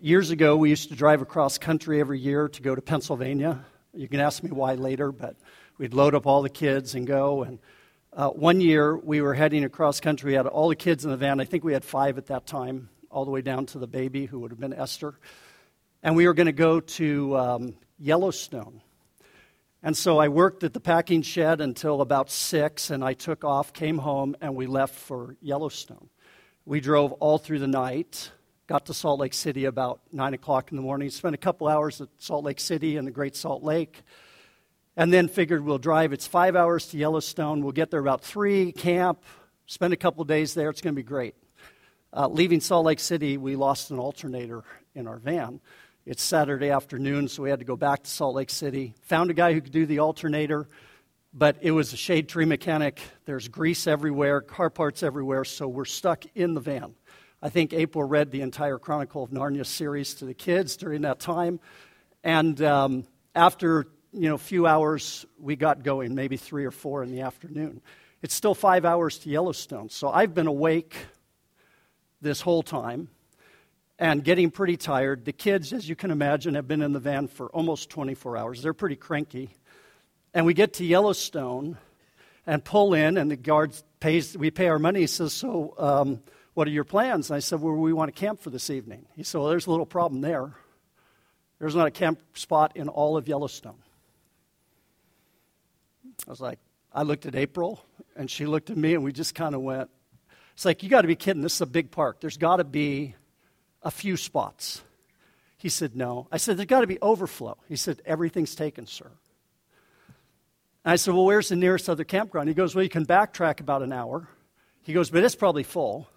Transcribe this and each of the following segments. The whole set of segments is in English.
years ago, we used to drive across country every year to go to Pennsylvania. You can ask me why later, but we'd load up all the kids and go. And uh, one year, we were heading across country. We had all the kids in the van. I think we had five at that time, all the way down to the baby, who would have been Esther. And we were going to go to um, Yellowstone. And so I worked at the packing shed until about six, and I took off, came home, and we left for Yellowstone. We drove all through the night, got to Salt Lake City about nine o'clock in the morning, spent a couple hours at Salt Lake City and the Great Salt Lake, and then figured we'll drive. It's five hours to Yellowstone. We'll get there about three, camp, spend a couple days there. It's going to be great. Uh, leaving Salt Lake City, we lost an alternator in our van. It's Saturday afternoon, so we had to go back to Salt Lake City. Found a guy who could do the alternator, but it was a shade tree mechanic. There's grease everywhere, car parts everywhere, so we're stuck in the van. I think April read the entire Chronicle of Narnia series to the kids during that time. And um, after you know, a few hours, we got going, maybe three or four in the afternoon. It's still five hours to Yellowstone. So I've been awake this whole time and getting pretty tired. The kids, as you can imagine, have been in the van for almost 24 hours. They're pretty cranky. And we get to Yellowstone and pull in, and the guard pays, we pay our money. He says, So, um, what are your plans? And I said, Well, we want to camp for this evening. He said, Well, there's a little problem there. There's not a camp spot in all of Yellowstone. I was like, I looked at April, and she looked at me, and we just kind of went, It's like, you got to be kidding. This is a big park. There's got to be a few spots. He said, No. I said, There's got to be overflow. He said, Everything's taken, sir. And I said, Well, where's the nearest other campground? He goes, Well, you can backtrack about an hour. He goes, But it's probably full.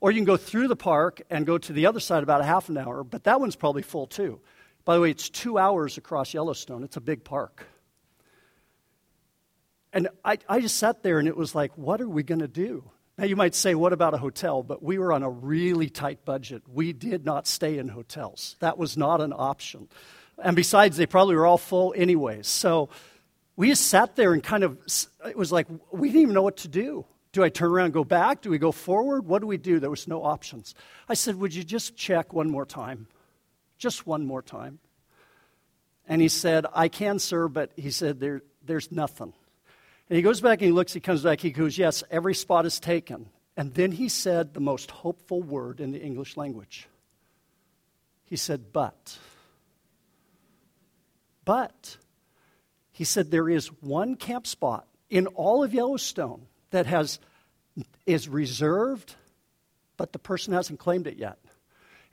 Or you can go through the park and go to the other side about a half an hour, but that one's probably full too. By the way, it's two hours across Yellowstone. It's a big park. And I, I just sat there and it was like, what are we going to do? Now, you might say, what about a hotel? But we were on a really tight budget. We did not stay in hotels, that was not an option. And besides, they probably were all full anyways. So we just sat there and kind of, it was like, we didn't even know what to do. Do I turn around and go back? Do we go forward? What do we do? There was no options. I said, Would you just check one more time? Just one more time. And he said, I can, sir, but he said, there, There's nothing. And he goes back and he looks, he comes back, he goes, Yes, every spot is taken. And then he said the most hopeful word in the English language. He said, But. But. He said, There is one camp spot in all of Yellowstone that has, is reserved, but the person hasn't claimed it yet.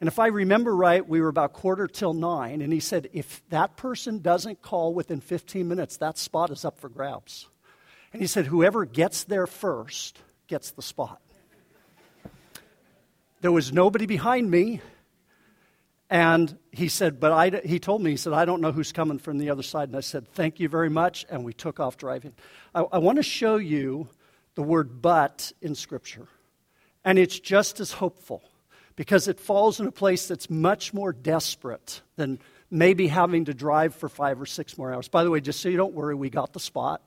And if I remember right, we were about quarter till nine, and he said, If that person doesn't call within 15 minutes, that spot is up for grabs. And he said, Whoever gets there first gets the spot. There was nobody behind me. And he said, But I, he told me, he said, I don't know who's coming from the other side. And I said, Thank you very much. And we took off driving. I, I want to show you the word but in Scripture. And it's just as hopeful because it falls in a place that's much more desperate than maybe having to drive for five or six more hours. By the way, just so you don't worry, we got the spot.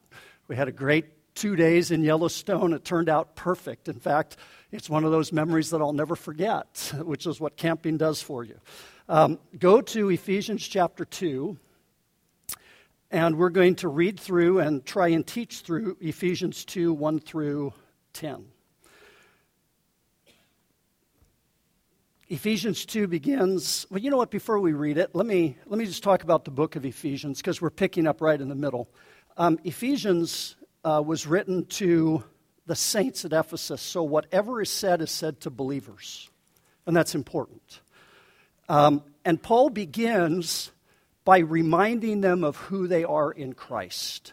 We had a great two days in Yellowstone. It turned out perfect. In fact, it's one of those memories that I'll never forget, which is what camping does for you. Um, go to Ephesians chapter 2, and we're going to read through and try and teach through Ephesians 2 1 through 10. Ephesians 2 begins, well, you know what, before we read it, let me, let me just talk about the book of Ephesians because we're picking up right in the middle. Um, Ephesians uh, was written to the saints at Ephesus, so whatever is said is said to believers, and that's important. Um, and Paul begins by reminding them of who they are in Christ.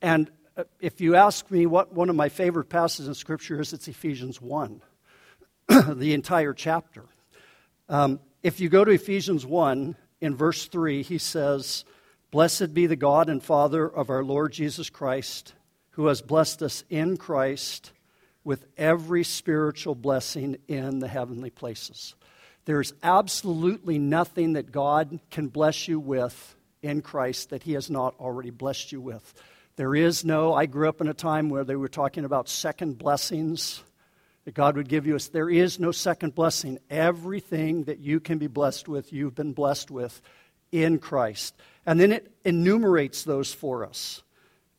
And uh, if you ask me what one of my favorite passages in Scripture is, it's Ephesians 1, the entire chapter. Um, if you go to Ephesians 1, in verse 3, he says, Blessed be the God and Father of our Lord Jesus Christ, who has blessed us in Christ with every spiritual blessing in the heavenly places. There's absolutely nothing that God can bless you with in Christ that He has not already blessed you with. There is no, I grew up in a time where they were talking about second blessings. that God would give you. There is no second blessing. Everything that you can be blessed with, you've been blessed with in Christ. And then it enumerates those for us.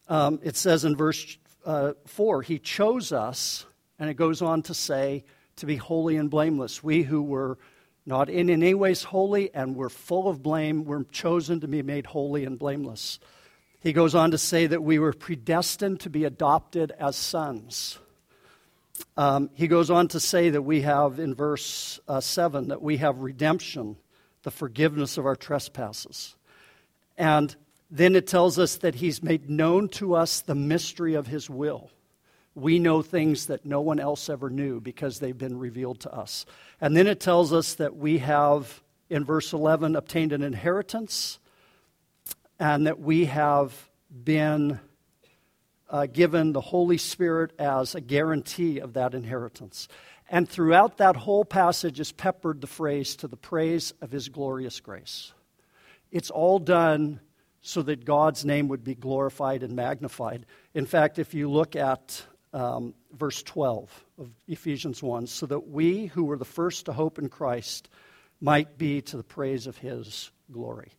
Um, it says in verse uh, 4, He chose us, and it goes on to say, to be holy and blameless. We who were not in any ways holy and we're full of blame We're chosen to be made holy and blameless. He goes on to say that we were predestined to be adopted as sons. Um, he goes on to say that we have, in verse uh, 7, that we have redemption, the forgiveness of our trespasses. And then it tells us that he's made known to us the mystery of his will. We know things that no one else ever knew because they've been revealed to us. And then it tells us that we have, in verse 11, obtained an inheritance and that we have been uh, given the Holy Spirit as a guarantee of that inheritance. And throughout that whole passage is peppered the phrase, to the praise of his glorious grace. It's all done so that God's name would be glorified and magnified. In fact, if you look at um, verse 12 of Ephesians 1, so that we who were the first to hope in Christ might be to the praise of his glory.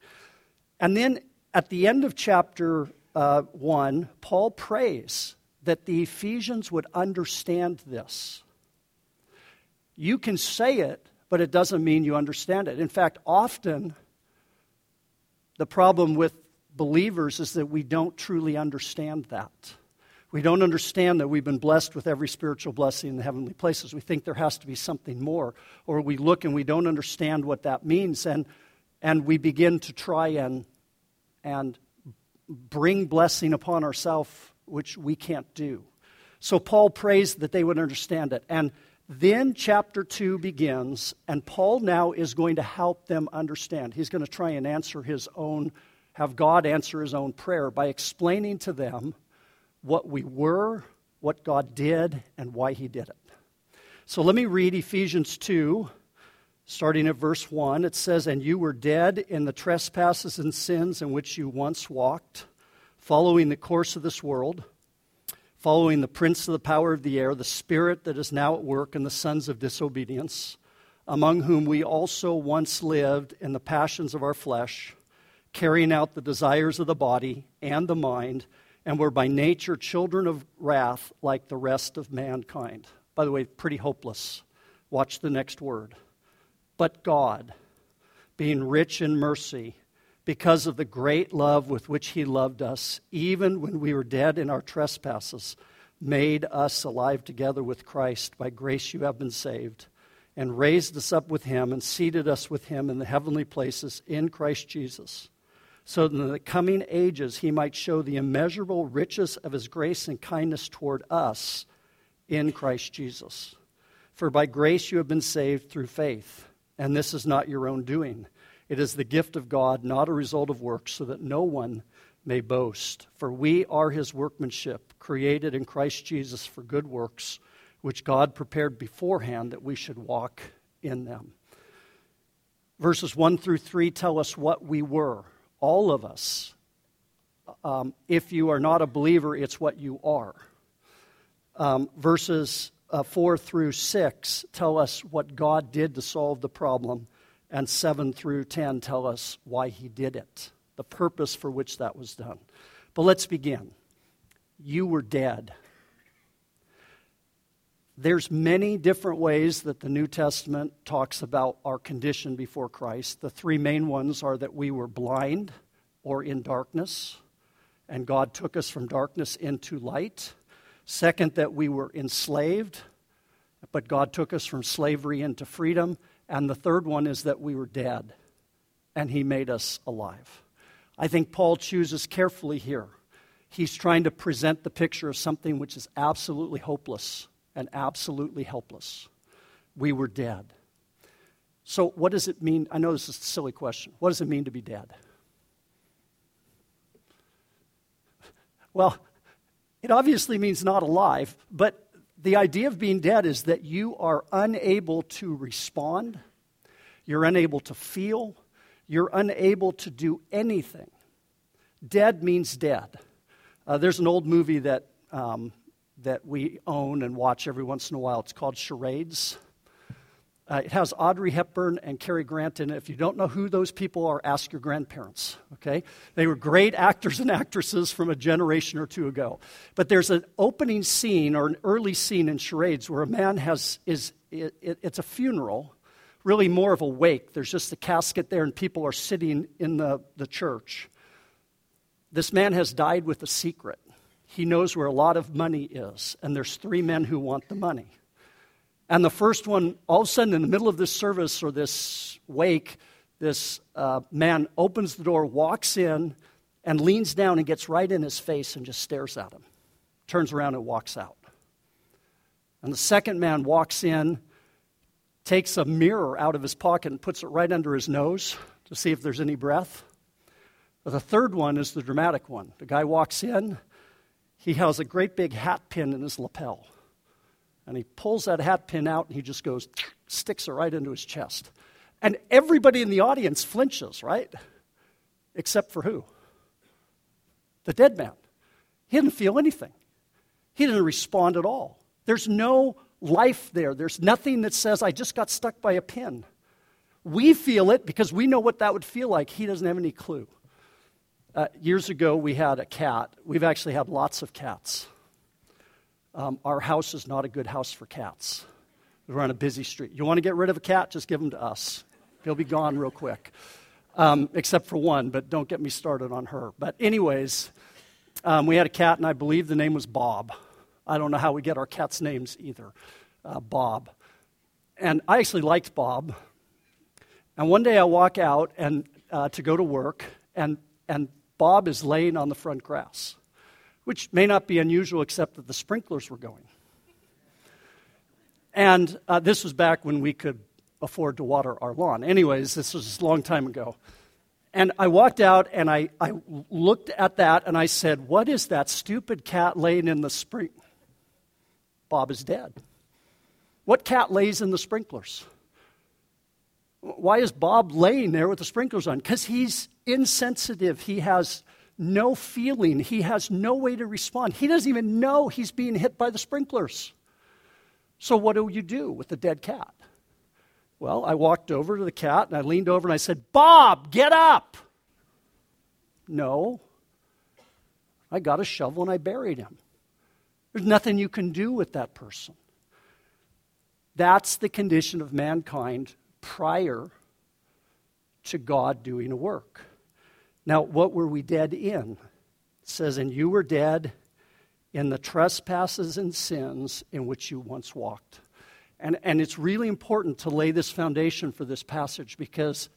And then at the end of chapter uh, 1, Paul prays that the Ephesians would understand this. You can say it, but it doesn't mean you understand it. In fact, often the problem with believers is that we don't truly understand that. We don't understand that we've been blessed with every spiritual blessing in the heavenly places. We think there has to be something more. Or we look and we don't understand what that means, and, and we begin to try and, and bring blessing upon ourselves, which we can't do. So Paul prays that they would understand it. And then chapter 2 begins, and Paul now is going to help them understand. He's going to try and answer his own, have God answer his own prayer by explaining to them what we were, what God did, and why he did it. So let me read Ephesians 2, Starting at verse 1, it says, And you were dead in the trespasses and sins in which you once walked, following the course of this world, following the prince of the power of the air, the spirit that is now at work in the sons of disobedience, among whom we also once lived in the passions of our flesh, carrying out the desires of the body and the mind, and were by nature children of wrath like the rest of mankind. By the way, pretty hopeless. Watch the next word but God, being rich in mercy, because of the great love with which He loved us, even when we were dead in our trespasses, made us alive together with Christ. By grace you have been saved, and raised us up with Him, and seated us with Him in the heavenly places in Christ Jesus, so that in the coming ages He might show the immeasurable riches of His grace and kindness toward us in Christ Jesus. For by grace you have been saved through faith and this is not your own doing. It is the gift of God, not a result of works, so that no one may boast. For we are his workmanship, created in Christ Jesus for good works, which God prepared beforehand that we should walk in them. Verses 1 through 3 tell us what we were, all of us. Um, if you are not a believer, it's what you are. Um, verses uh, 4 through 6 tell us what God did to solve the problem, and 7 through 10 tell us why he did it, the purpose for which that was done. But let's begin. You were dead. There's many different ways that the New Testament talks about our condition before Christ. The three main ones are that we were blind or in darkness, and God took us from darkness into light. Second, that we were enslaved, but God took us from slavery into freedom. And the third one is that we were dead, and He made us alive. I think Paul chooses carefully here. He's trying to present the picture of something which is absolutely hopeless and absolutely helpless. We were dead. So, what does it mean? I know this is a silly question. What does it mean to be dead? Well, it obviously means not alive, but the idea of being dead is that you are unable to respond, you're unable to feel, you're unable to do anything. Dead means dead. Uh, there's an old movie that um, that we own and watch every once in a while. It's called Charades. Uh, it has Audrey Hepburn and Cary Grant in it. If you don't know who those people are, ask your grandparents, okay? They were great actors and actresses from a generation or two ago. But there's an opening scene or an early scene in Charades where a man has, is, it, it, it's a funeral, really more of a wake. There's just a casket there and people are sitting in the, the church. This man has died with a secret. He knows where a lot of money is, and there's three men who want the money. And the first one, all of a sudden, in the middle of this service or this wake, this uh, man opens the door, walks in, and leans down and gets right in his face and just stares at him. Turns around and walks out. And the second man walks in, takes a mirror out of his pocket and puts it right under his nose to see if there's any breath. But the third one is the dramatic one. The guy walks in, he has a great big hat pin in his lapel. And he pulls that hat pin out and he just goes, sticks it right into his chest. And everybody in the audience flinches, right? Except for who? The dead man. He didn't feel anything, he didn't respond at all. There's no life there, there's nothing that says, I just got stuck by a pin. We feel it because we know what that would feel like. He doesn't have any clue. Uh, years ago, we had a cat. We've actually had lots of cats. Um, our house is not a good house for cats. We're on a busy street. You want to get rid of a cat? Just give him to us. He'll be gone real quick. Um, except for one, but don't get me started on her. But, anyways, um, we had a cat, and I believe the name was Bob. I don't know how we get our cats' names either. Uh, Bob. And I actually liked Bob. And one day I walk out and uh, to go to work, and, and Bob is laying on the front grass which may not be unusual except that the sprinklers were going. And uh, this was back when we could afford to water our lawn. Anyways, this was a long time ago. And I walked out and I, I looked at that and I said, What is that stupid cat laying in the spring? Bob is dead. What cat lays in the sprinklers? Why is Bob laying there with the sprinklers on? Because he's insensitive. He has no feeling. He has no way to respond. He doesn't even know he's being hit by the sprinklers. So, what do you do with the dead cat? Well, I walked over to the cat and I leaned over and I said, Bob, get up. No. I got a shovel and I buried him. There's nothing you can do with that person. That's the condition of mankind prior to God doing a work. Now, what were we dead in? It says, And you were dead in the trespasses and sins in which you once walked. And, and it's really important to lay this foundation for this passage because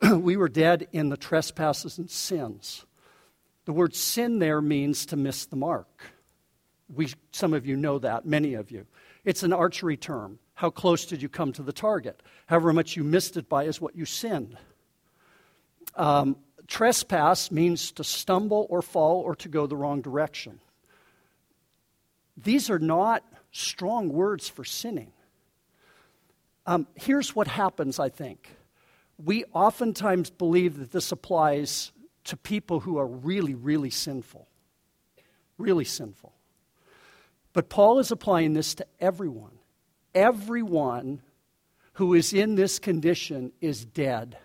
we were dead in the trespasses and sins. The word sin there means to miss the mark. We, some of you know that, many of you. It's an archery term. How close did you come to the target? However much you missed it by is what you sinned. Um, trespass means to stumble or fall or to go the wrong direction. These are not strong words for sinning. Um, here's what happens, I think. We oftentimes believe that this applies to people who are really, really sinful. Really sinful. But Paul is applying this to everyone. Everyone who is in this condition is dead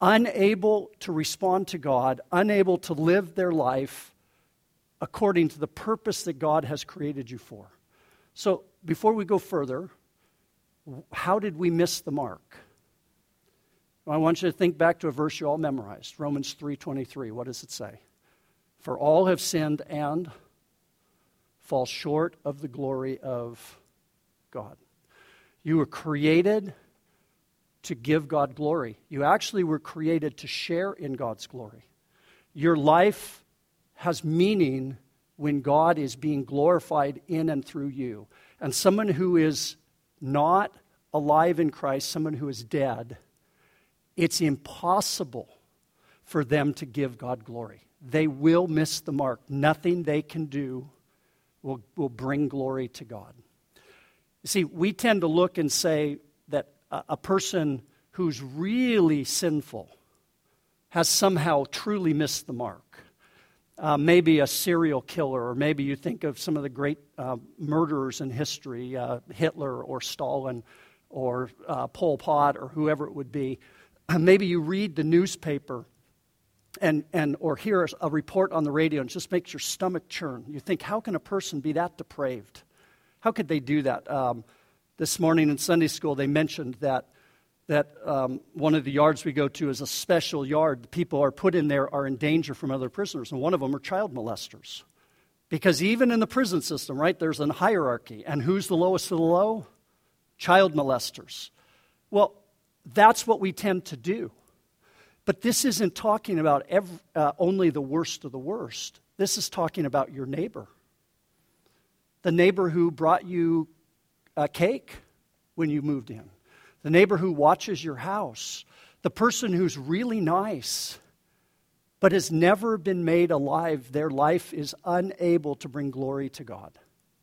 unable to respond to God, unable to live their life according to the purpose that God has created you for. So, before we go further, how did we miss the mark? I want you to think back to a verse you all memorized, Romans 3:23. What does it say? For all have sinned and fall short of the glory of God. You were created to give God glory. You actually were created to share in God's glory. Your life has meaning when God is being glorified in and through you. And someone who is not alive in Christ, someone who is dead, it's impossible for them to give God glory. They will miss the mark. Nothing they can do will, will bring glory to God. You see, we tend to look and say, a person who's really sinful has somehow truly missed the mark. uh, maybe a serial killer, or maybe you think of some of the great uh, murderers in history, uh, Hitler or Stalin or uh, Pol Pot or whoever it would be. maybe you read the newspaper and, and, or hear a report on the radio and just makes your stomach churn. You think, how can a person be that depraved? How could they do that? Um, this morning in Sunday school, they mentioned that that um, one of the yards we go to is a special yard. The people are put in there are in danger from other prisoners, and one of them are child molesters. Because even in the prison system, right, there's a hierarchy. And who's the lowest of the low? Child molesters. Well, that's what we tend to do. But this isn't talking about every, uh, only the worst of the worst. This is talking about your neighbor. The neighbor who brought you a cake when you moved in the neighbor who watches your house, the person who's really nice but has never been made alive, their life is unable to bring glory to God.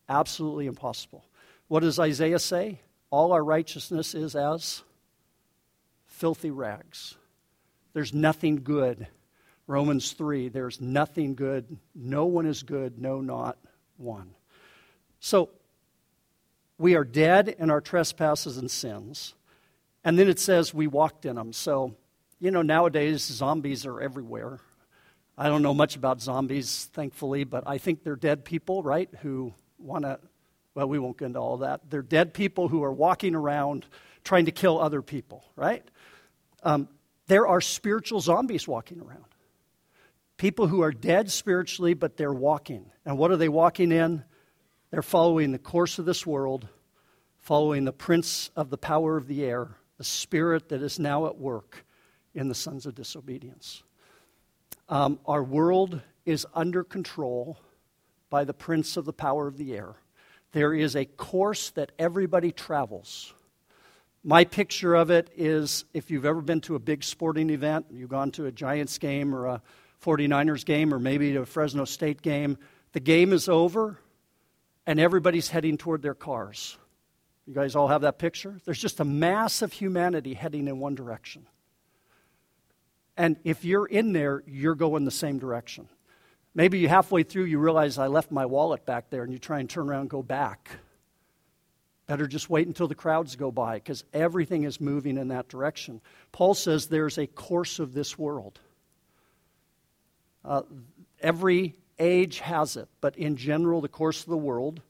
Absolutely impossible. What does Isaiah say? All our righteousness is as filthy rags. There's nothing good. Romans 3, there's nothing good. No one is good, no, not one. So, we are dead in our trespasses and sins. And then it says we walked in them. So, you know, nowadays zombies are everywhere. I don't know much about zombies, thankfully, but I think they're dead people, right, who want to, well, we won't get into all that. They're dead people who are walking around trying to kill other people, right? Um, there are spiritual zombies walking around. People who are dead spiritually, but they're walking. And what are they walking in? They're following the course of this world, following the prince of the power of the air, the spirit that is now at work in the sons of disobedience. Um, our world is under control by the prince of the power of the air. There is a course that everybody travels. My picture of it is if you've ever been to a big sporting event, you've gone to a Giants game or a 49ers game or maybe to a Fresno State game, the game is over and everybody's heading toward their cars. You guys all have that picture? There's just a mass of humanity heading in one direction. And if you're in there, you're going the same direction. Maybe you halfway through you realize I left my wallet back there and you try and turn around and go back. Better just wait until the crowds go by because everything is moving in that direction. Paul says there's a course of this world. Uh, every age has it, but in general, the course of the world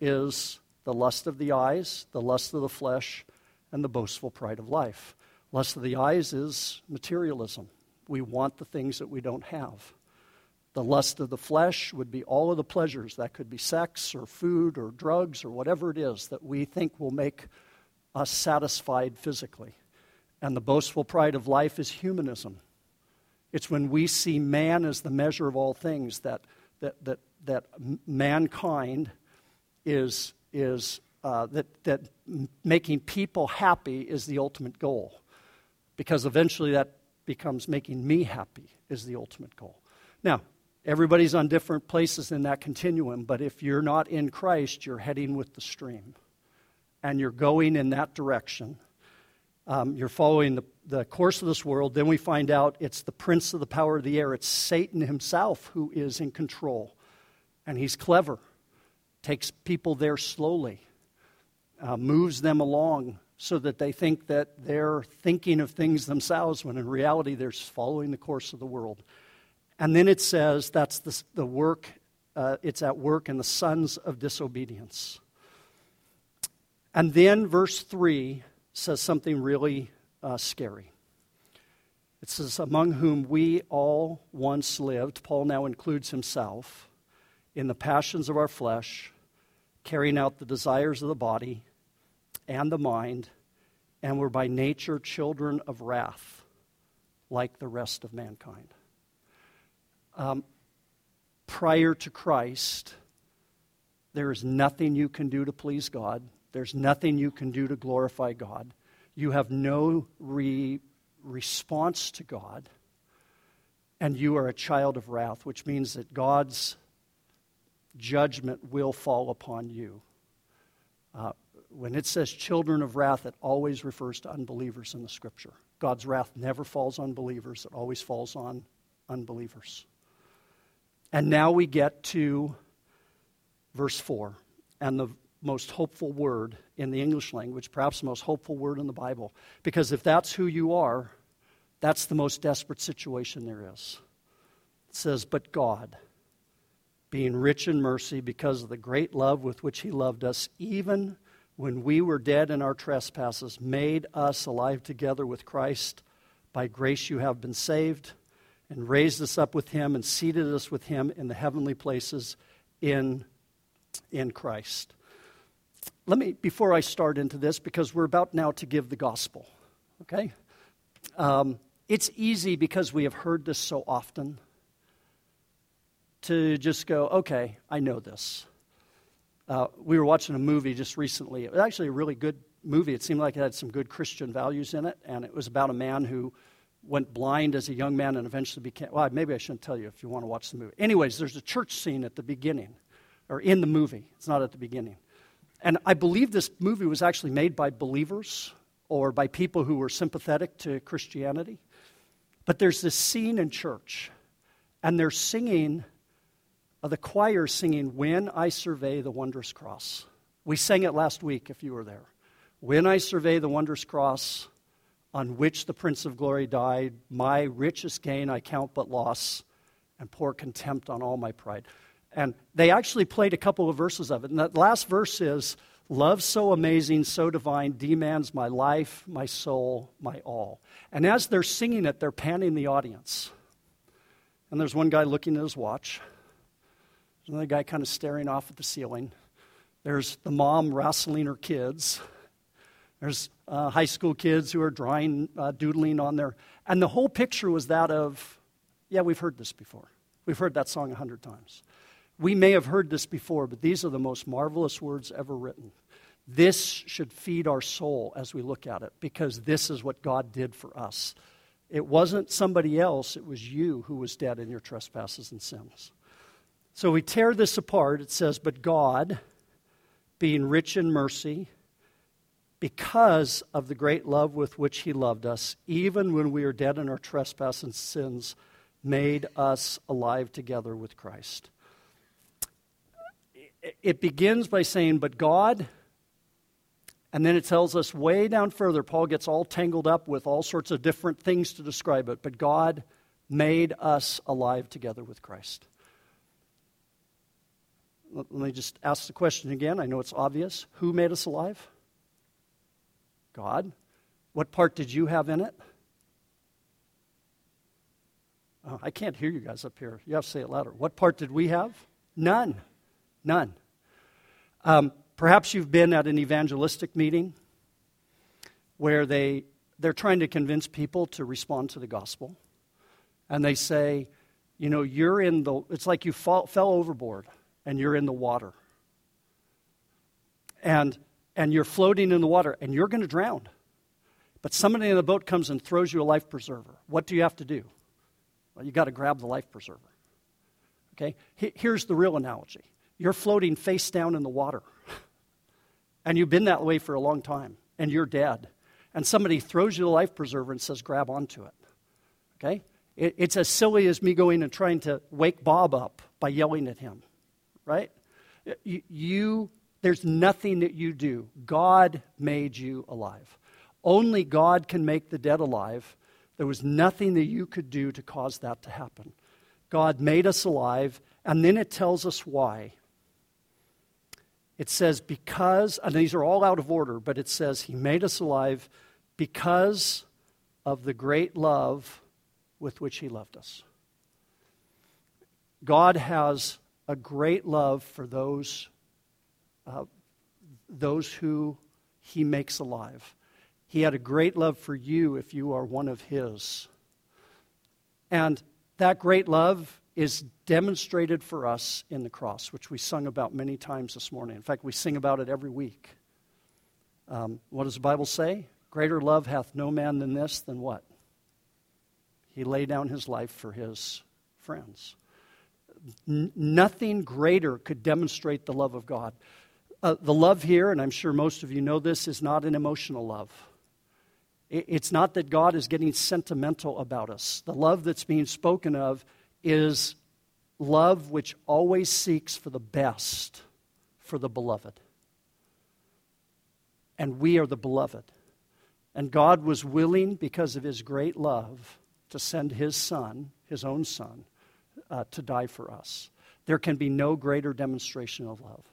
is the lust of the eyes, the lust of the flesh, and the boastful pride of life. Lust of the eyes is materialism. We want the things that we don't have. The lust of the flesh would be all of the pleasures. That could be sex or food or drugs or whatever it is that we think will make us satisfied physically. And the boastful pride of life is humanism. It's when we see man as the measure of all things that, that, that, that mankind is is uh, that, that making people happy is the ultimate goal. Because eventually that becomes making me happy is the ultimate goal. Now, everybody's on different places in that continuum, but if you're not in Christ, you're heading with the stream. And you're going in that direction. Um, you're following the, the course of this world. Then we find out it's the prince of the power of the air. It's Satan himself who is in control. And he's clever takes people there slowly, uh, moves them along so that they think that they're thinking of things themselves when in reality they're following the course of the world. And then it says that's the, the work, uh, it's at work in the sons of disobedience. And then verse 3 says something really uh, scary. It says, Among whom we all once lived, Paul now includes himself in the passions of our flesh, carrying out the desires of the body and the mind, and were by nature children of wrath, like the rest of mankind. Um, prior to Christ, there is nothing you can do to please God. There's nothing you can do to glorify God. You have no re- response to God. And you are a child of wrath, which means that God's judgment will fall upon you. Uh, when it says children of wrath, it always refers to unbelievers in the scripture. God's wrath never falls on believers, it always falls on unbelievers. And now we get to verse 4 and the most hopeful word in the English language, perhaps the most hopeful word in the Bible. Because if that's who you are, that's the most desperate situation there is. It says, But God, being rich in mercy because of the great love with which He loved us, even when we were dead in our trespasses, made us alive together with Christ. By grace you have been saved, and raised us up with Him, and seated us with Him in the heavenly places in, in Christ. Let me, before I start into this, because we're about now to give the gospel, okay? Um, it's easy because we have heard this so often to just go, okay, I know this. Uh, we were watching a movie just recently. It was actually a really good movie. It seemed like it had some good Christian values in it, and it was about a man who went blind as a young man and eventually became. Well, maybe I shouldn't tell you if you want to watch the movie. Anyways, there's a church scene at the beginning, or in the movie. It's not at the beginning. And I believe this movie was actually made by believers or by people who were sympathetic to Christianity. But there's this scene in church, and they're singing uh, the choir singing, When I Survey the Wondrous Cross. We sang it last week if you were there. When I survey the wondrous cross on which the Prince of Glory died, my richest gain I count but loss and pour contempt on all my pride. And they actually played a couple of verses of it. And that last verse is Love so amazing, so divine, demands my life, my soul, my all. And as they're singing it, they're panning the audience. And there's one guy looking at his watch. There's another guy kind of staring off at the ceiling. There's the mom wrestling her kids. There's uh, high school kids who are drawing, uh, doodling on there. And the whole picture was that of, yeah, we've heard this before. We've heard that song a hundred times. We may have heard this before, but these are the most marvelous words ever written. This should feed our soul as we look at it because this is what God did for us. It wasn't somebody else, it was you who was dead in your trespasses and sins. So we tear this apart. It says, But God, being rich in mercy, because of the great love with which He loved us, even when we were dead in our trespasses and sins, made us alive together with Christ. It begins by saying, But God, and then it tells us way down further, Paul gets all tangled up with all sorts of different things to describe it, but God made us alive together with Christ. Let me just ask the question again. I know it's obvious. Who made us alive? God. What part did you have in it? Oh, I can't hear you guys up here. You have to say it louder. What part did we have? None. None. Um, perhaps you've been at an evangelistic meeting where they, they're trying to convince people to respond to the gospel. And they say, you know, you're in the, it's like you fall, fell overboard and you're in the water. And, and you're floating in the water and you're going to drown. But somebody in the boat comes and throws you a life preserver. What do you have to do? Well, you got to grab the life preserver. Okay? Here's the real analogy you're floating face down in the water. And you've been that way for a long time, and you're dead. And somebody throws you the life preserver and says, grab onto it. Okay? it's as silly as me going and trying to wake Bob up by yelling at him right? You, you, there's nothing that you do. God made you alive. Only God can make the dead alive. There was nothing that you could do to cause that to happen. God made us alive, and then it tells us why. It says, because, and these are all out of order, but it says, He made us alive because of the great love with which He loved us. God has a great love for those, uh, those who he makes alive. He had a great love for you if you are one of his. And that great love is demonstrated for us in the cross, which we sung about many times this morning. In fact, we sing about it every week. Um, what does the Bible say? Greater love hath no man than this, than what? He laid down his life for his friends nothing greater could demonstrate the love of God. Uh, the love here, and I'm sure most of you know this, is not an emotional love. It, it's not that God is getting sentimental about us. The love that's being spoken of is love which always seeks for the best for the beloved. And we are the beloved. And God was willing, because of his great love, to send his son, his own son, uh, to die for us. There can be no greater demonstration of love.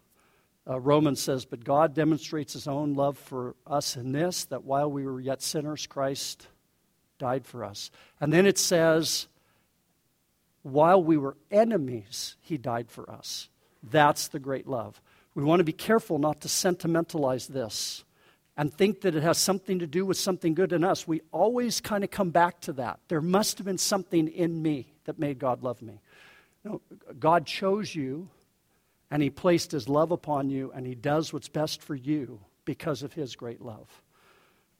Uh, Romans says, But God demonstrates his own love for us in this, that while we were yet sinners, Christ died for us. And then it says, While we were enemies, he died for us. That's the great love. We want to be careful not to sentimentalize this and think that it has something to do with something good in us. We always kind of come back to that. There must have been something in me that made God love me. Know, God chose you and he placed his love upon you, and he does what's best for you because of his great love.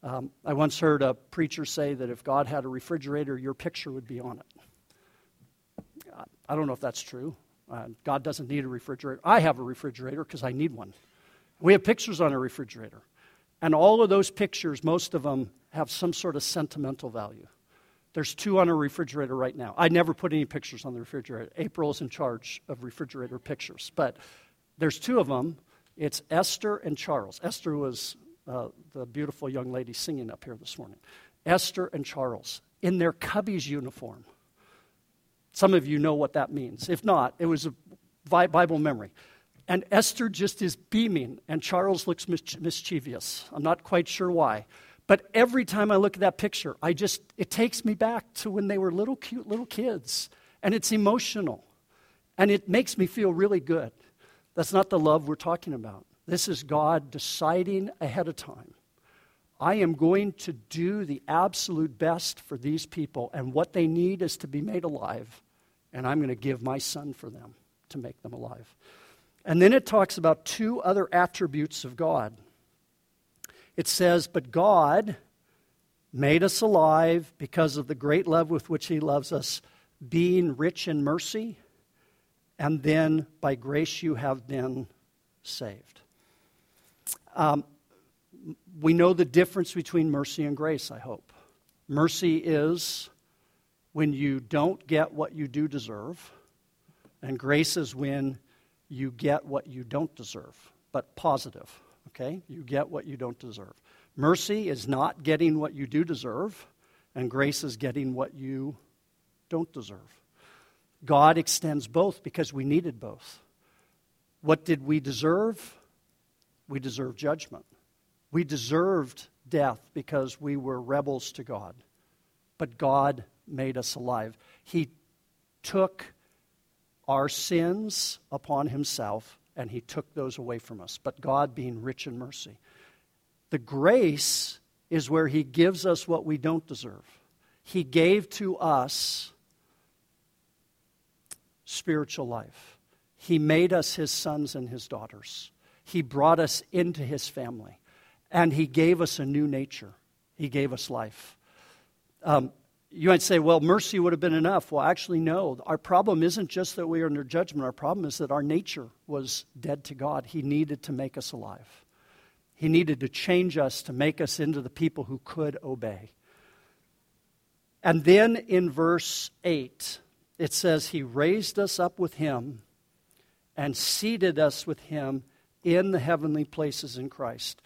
Um, I once heard a preacher say that if God had a refrigerator, your picture would be on it. I don't know if that's true. Uh, God doesn't need a refrigerator. I have a refrigerator because I need one. We have pictures on a refrigerator. And all of those pictures, most of them, have some sort of sentimental value. There's two on a refrigerator right now. I never put any pictures on the refrigerator. April is in charge of refrigerator pictures. But there's two of them. It's Esther and Charles. Esther was uh, the beautiful young lady singing up here this morning. Esther and Charles in their Cubbies uniform. Some of you know what that means. If not, it was a Bible memory. And Esther just is beaming, and Charles looks mischievous. I'm not quite sure why. But every time I look at that picture, I just, it takes me back to when they were little, cute little kids. And it's emotional. And it makes me feel really good. That's not the love we're talking about. This is God deciding ahead of time. I am going to do the absolute best for these people, and what they need is to be made alive. And I'm going to give my son for them to make them alive. And then it talks about two other attributes of God it says, But God made us alive because of the great love with which He loves us, being rich in mercy, and then by grace you have been saved. Um, we know the difference between mercy and grace, I hope. Mercy is when you don't get what you do deserve, and grace is when you get what you don't deserve, but positive okay? You get what you don't deserve. Mercy is not getting what you do deserve, and grace is getting what you don't deserve. God extends both because we needed both. What did we deserve? We deserved judgment. We deserved death because we were rebels to God. But God made us alive. He took our sins upon himself and he took those away from us. But God being rich in mercy. The grace is where he gives us what we don't deserve. He gave to us spiritual life. He made us his sons and his daughters. He brought us into his family. And he gave us a new nature. He gave us life. Um, you might say, well, mercy would have been enough. Well, actually, no. Our problem isn't just that we are under judgment. Our problem is that our nature was dead to God. He needed to make us alive, He needed to change us to make us into the people who could obey. And then in verse 8, it says, He raised us up with Him and seated us with Him in the heavenly places in Christ.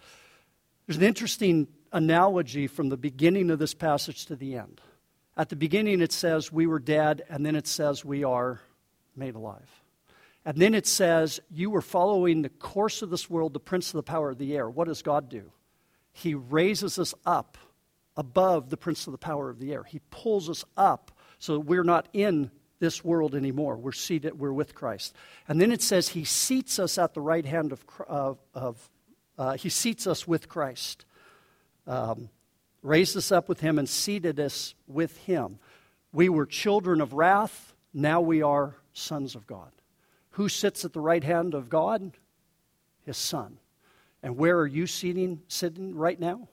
There's an interesting analogy from the beginning of this passage to the end. At the beginning, it says we were dead, and then it says we are made alive. And then it says you were following the course of this world, the prince of the power of the air. What does God do? He raises us up above the prince of the power of the air. He pulls us up so we're not in this world anymore. We're seated, we're with Christ. And then it says he seats us at the right hand of, of, of uh, he seats us with Christ. Um, raised us up with him, and seated us with him. We were children of wrath, now we are sons of God. Who sits at the right hand of God? His Son. And where are you sitting, sitting right now?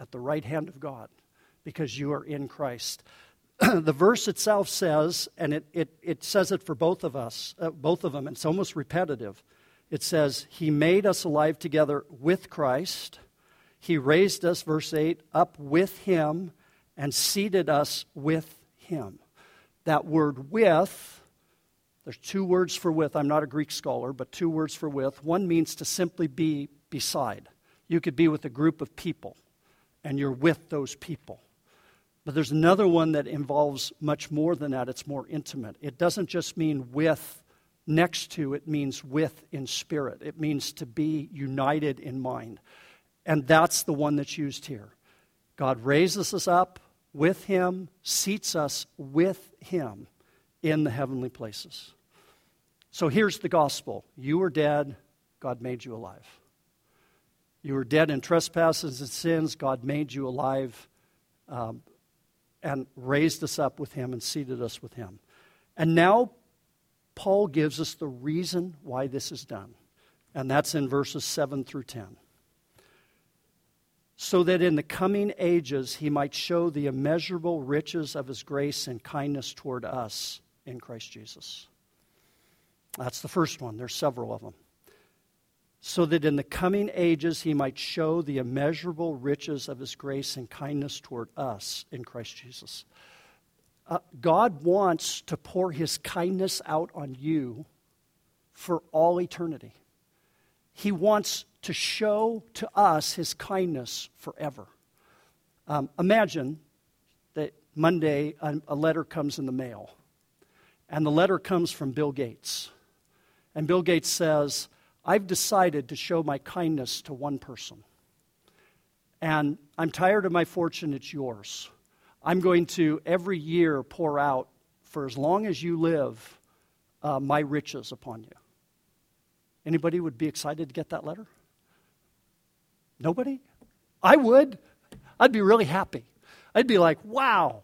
At the right hand of God, because you are in Christ. the verse itself says, and it, it, it says it for both of us, uh, both of them, it's almost repetitive. It says, He made us alive together with Christ he raised us, verse 8, up with him and seated us with him. That word with There's two words for with. I'm not a Greek scholar, but two words for with. One means to simply be beside. You could be with a group of people, and you're with those people. But there's another one that involves much more than that. It's more intimate. It doesn't just mean with next to, it means with in spirit. It means to be united in mind. And that's the one that's used here. God raises us up with Him, seats us with Him in the heavenly places. So here's the gospel you were dead, God made you alive. You were dead in trespasses and sins, God made you alive um, and raised us up with Him and seated us with Him. And now Paul gives us the reason why this is done, and that's in verses 7 through 10 so that in the coming ages he might show the immeasurable riches of his grace and kindness toward us in Christ Jesus. That's the first one. There's several of them. So that in the coming ages he might show the immeasurable riches of his grace and kindness toward us in Christ Jesus. Uh, God wants to pour his kindness out on you for all eternity. He wants to show to us his kindness forever. Um, imagine that Monday a, a letter comes in the mail, and the letter comes from Bill Gates. And Bill Gates says, I've decided to show my kindness to one person. And I'm tired of my fortune, it's yours. I'm going to every year pour out, for as long as you live, uh, my riches upon you. Anybody would be excited to get that letter? Nobody? I would. I'd be really happy. I'd be like, wow,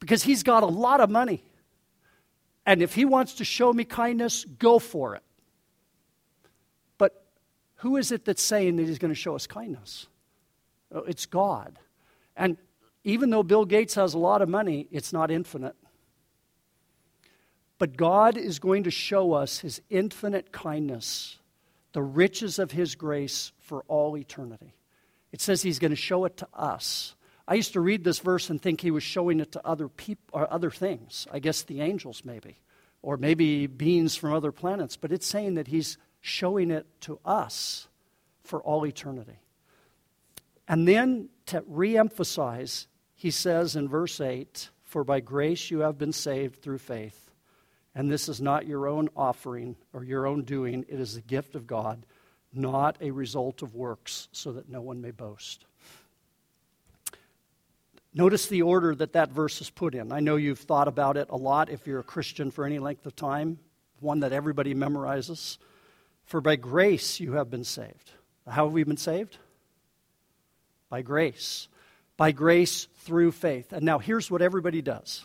because he's got a lot of money. And if he wants to show me kindness, go for it. But who is it that's saying that he's going to show us kindness? Oh, it's God. And even though Bill Gates has a lot of money, it's not infinite. But God is going to show us his infinite kindness, the riches of his grace for all eternity. It says he's going to show it to us. I used to read this verse and think he was showing it to other people or other things. I guess the angels maybe, or maybe beings from other planets, but it's saying that he's showing it to us for all eternity. And then to re-emphasize, he says in verse 8, "For by grace you have been saved through faith." And this is not your own offering or your own doing, it is the gift of God, not a result of works, so that no one may boast. Notice the order that that verse is put in. I know you've thought about it a lot if you're a Christian for any length of time, one that everybody memorizes. For by grace you have been saved. How have we been saved? By grace. By grace through faith. And now here's what everybody does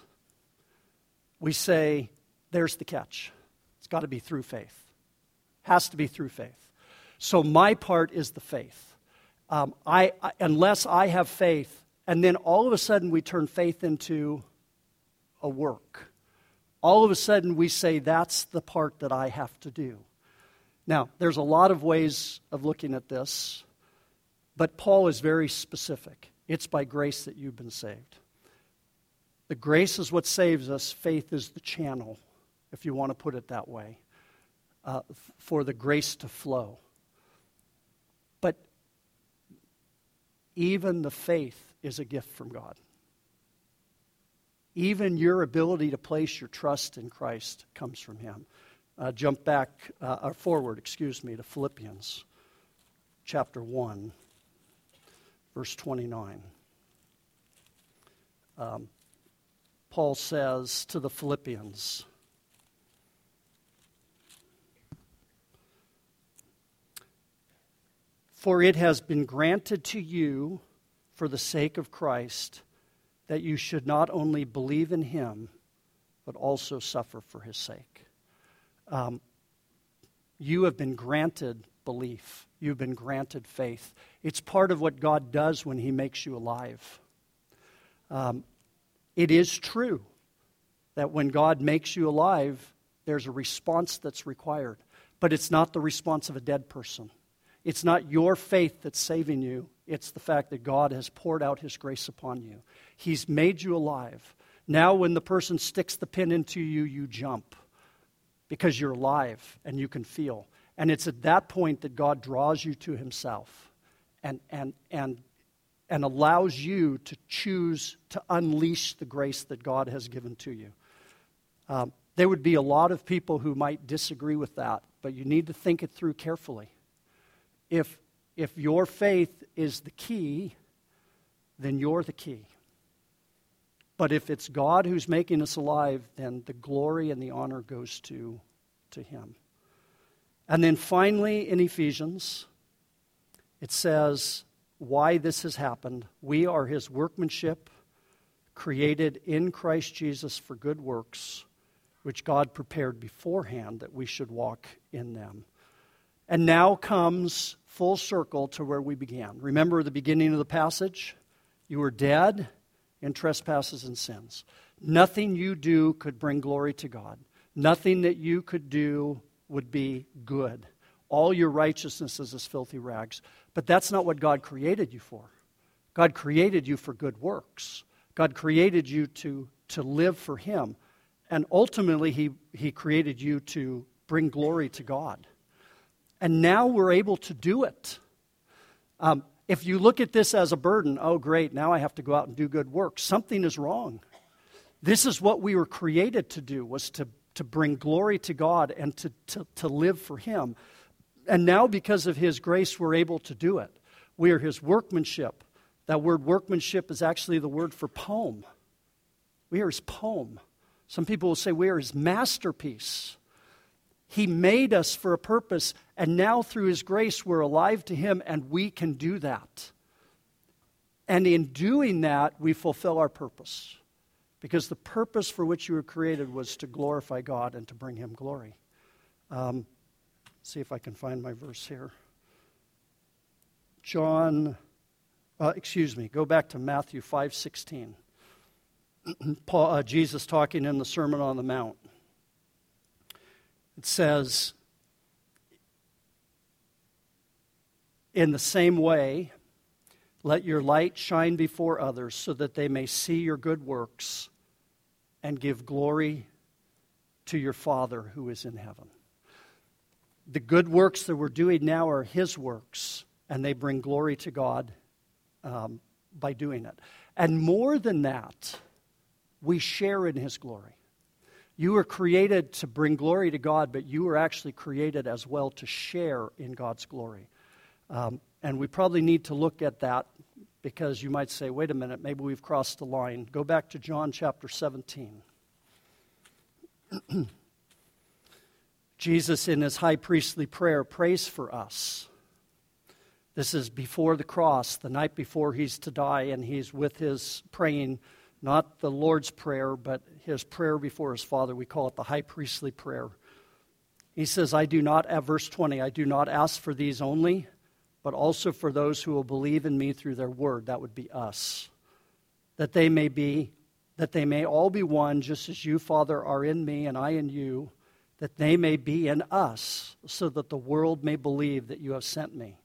we say, there's the catch. It's got to be through faith. Has to be through faith. So my part is the faith. Um, I, I, unless I have faith, and then all of a sudden we turn faith into a work. All of a sudden we say that's the part that I have to do. Now, there's a lot of ways of looking at this, but Paul is very specific. It's by grace that you've been saved. The grace is what saves us, faith is the channel if you want to put it that way, uh, for the grace to flow. But even the faith is a gift from God. Even your ability to place your trust in Christ comes from Him. Uh, jump back, uh, or forward, excuse me, to Philippians chapter 1, verse 29. Um, Paul says to the Philippians, For it has been granted to you for the sake of Christ that you should not only believe in him, but also suffer for his sake. Um, you have been granted belief, you've been granted faith. It's part of what God does when he makes you alive. Um, it is true that when God makes you alive, there's a response that's required, but it's not the response of a dead person. It's not your faith that's saving you, it's the fact that God has poured out His grace upon you. He's made you alive. Now, when the person sticks the pin into you, you jump. because you're alive and you can feel. And it's at that point that God draws you to Himself and, and, and, and allows you to choose to unleash the grace that God has given to you. Um, there would be a lot of people who might disagree with that, but you need to think it through carefully. If, if your faith is the key, then you're the key. But if it's God who's making us alive, then the glory and the honor goes to, to Him. And then finally, in Ephesians, it says why this has happened. We are His workmanship, created in Christ Jesus for good works, which God prepared beforehand that we should walk in them. And now comes full circle to where we began. Remember the beginning of the passage? You were dead in trespasses and sins. Nothing you do could bring glory to God. Nothing that you could do would be good. All your righteousness is as filthy rags. But that's not what God created you for. God created you for good works. God created you to, to live for Him. And ultimately, he, he created you to bring glory to God. And now we're able to do it. Um, if you look at this as a burden, oh, great, now I have to go out and do good work, something is wrong. This is what we were created to do, was to, to bring glory to God and to, to, to live for Him. And now, because of His grace, we're able to do it. We are His workmanship. That word workmanship is actually the word for poem. We are His poem. Some people will say we are His masterpiece. He made us for a purpose, and now through His grace, we're alive to Him, and we can do that. And in doing that, we fulfill our purpose. Because the purpose for which you were created was to glorify God and to bring Him glory. Um, see if I can find my verse here. John, uh, excuse me, go back to Matthew 5 16. Paul, uh, Jesus talking in the Sermon on the Mount. It says, In the same way, let your light shine before others so that they may see your good works and give glory to your Father who is in heaven. The good works that we're doing now are His works, and they bring glory to God um, by doing it. And more than that, we share in His glory. You were created to bring glory to God, but you were actually created as well to share in God's glory. Um, and we probably need to look at that because you might say, wait a minute, maybe we've crossed the line. Go back to John chapter 17. Jesus, in his high priestly prayer, prays for us. This is before the cross, the night before he's to die, and he's with his praying not the Lord's Prayer, but his prayer before his Father. We call it the high priestly prayer. He says, I do not, at verse 20, I do not ask for these only, but also for those who will believe in me through their word. That would be us. That they may be, that they may all be one, just as you, Father, are in me and I in you, that they may be in us, so that the world may believe that you have sent me.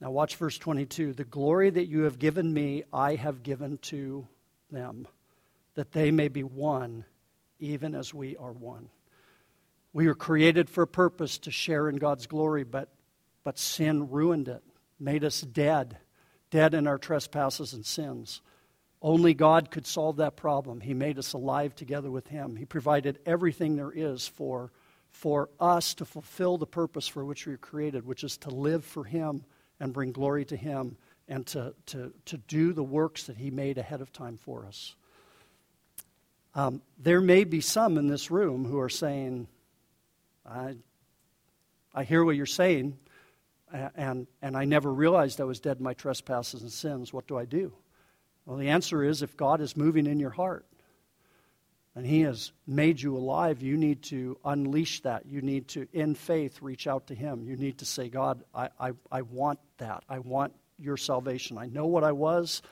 Now, watch verse 22. The glory that you have given me, I have given to them, that they may be one, even as we are one. We were created for a purpose to share in God's glory, but, but sin ruined it, made us dead, dead in our trespasses and sins. Only God could solve that problem. He made us alive together with Him. He provided everything there is for, for us to fulfill the purpose for which we were created, which is to live for Him and bring glory to Him and to, to, to do the works that He made ahead of time for us. Um, there may be some in this room who are saying, I, I hear what you're saying, and, and I never realized I was dead in my trespasses and sins. What do I do? Well, the answer is if God is moving in your heart and He has made you alive, you need to unleash that. You need to, in faith, reach out to Him. You need to say, God, I, I, I want that. I want your salvation. I know what I was,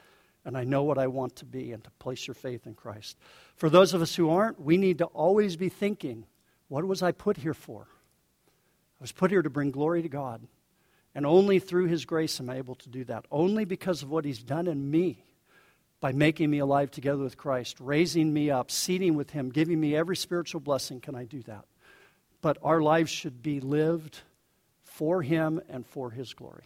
and I know what I want to be, and to place your faith in Christ. For those of us who aren't, we need to always be thinking, what was I put here for? I was put here to bring glory to God. And only through His grace am I able to do that. Only because of what He's done in me by making me alive together with Christ, raising me up, seating with Him, giving me every spiritual blessing can I do that. but our lives should be lived for Him and for His glory.